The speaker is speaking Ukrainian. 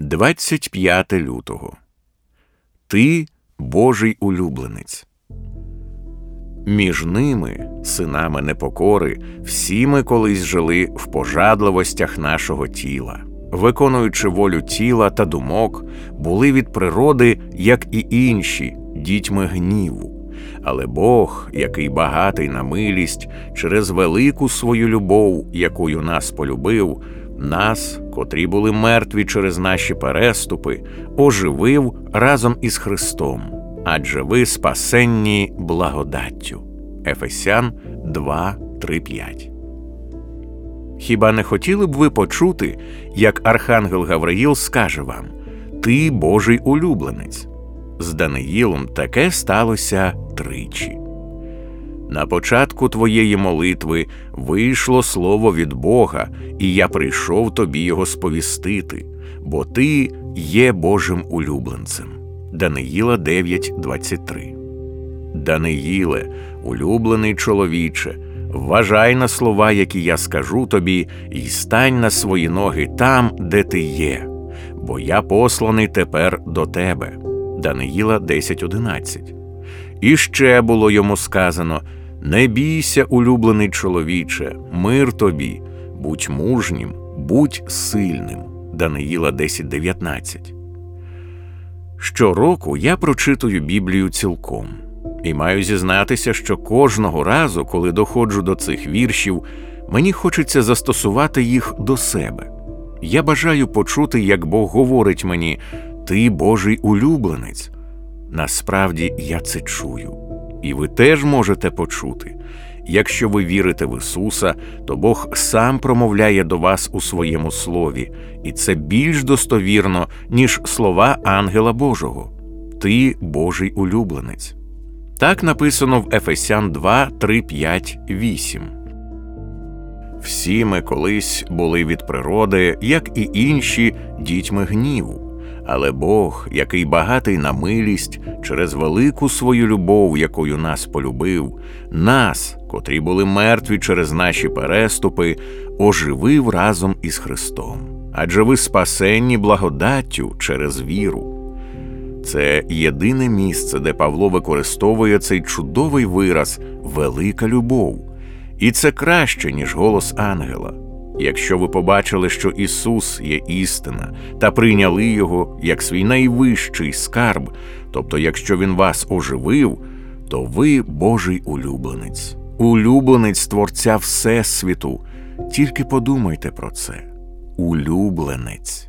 25 лютого. Ти Божий улюбленець. Між ними, синами непокори, всі ми колись жили в пожадливостях нашого тіла, виконуючи волю тіла та думок, були від природи, як і інші, дітьми гніву. Але Бог, який багатий на милість, через велику свою любов, якою нас полюбив, нас, котрі були мертві через наші переступи, оживив разом із Христом, адже ви спасенні благодаттю. Ефесян 2, 3, 5. Хіба не хотіли б ви почути, як Архангел Гавриїл скаже вам Ти Божий улюбленець? З Даниїлом таке сталося тричі. На початку твоєї молитви вийшло слово від Бога, і я прийшов тобі його сповістити, бо ти є Божим улюбленцем. Даниїла 9.23 Даниїле, улюблений чоловіче, вважай на слова, які я скажу тобі, і стань на свої ноги там, де ти є, бо я посланий тепер до тебе. Даниїла 10.11 І ще було йому сказано Не бійся, улюблений чоловіче, мир тобі, будь мужнім, будь сильним. Даниїла 10.19 Щороку я прочитую Біблію цілком і маю зізнатися, що кожного разу, коли доходжу до цих віршів, мені хочеться застосувати їх до себе. Я бажаю почути, як Бог говорить мені Ти Божий улюбленець. Насправді я це чую, і ви теж можете почути. Якщо ви вірите в Ісуса, то Бог сам промовляє до вас у своєму слові, і це більш достовірно, ніж слова ангела Божого. Ти Божий улюбленець. Так написано в Ефесян 2, 3, 5, 8. Всі ми колись були від природи, як і інші, дітьми гніву. Але Бог, який багатий на милість, через велику свою любов, якою нас полюбив, нас, котрі були мертві через наші переступи, оживив разом із Христом. Адже ви спасенні благодаттю через віру. Це єдине місце, де Павло використовує цей чудовий вираз велика любов, і це краще, ніж голос ангела. Якщо ви побачили, що Ісус є істина, та прийняли Його як свій найвищий скарб, тобто, якщо Він вас оживив, то ви Божий улюбленець, улюбленець Творця Всесвіту. Тільки подумайте про це, улюбленець.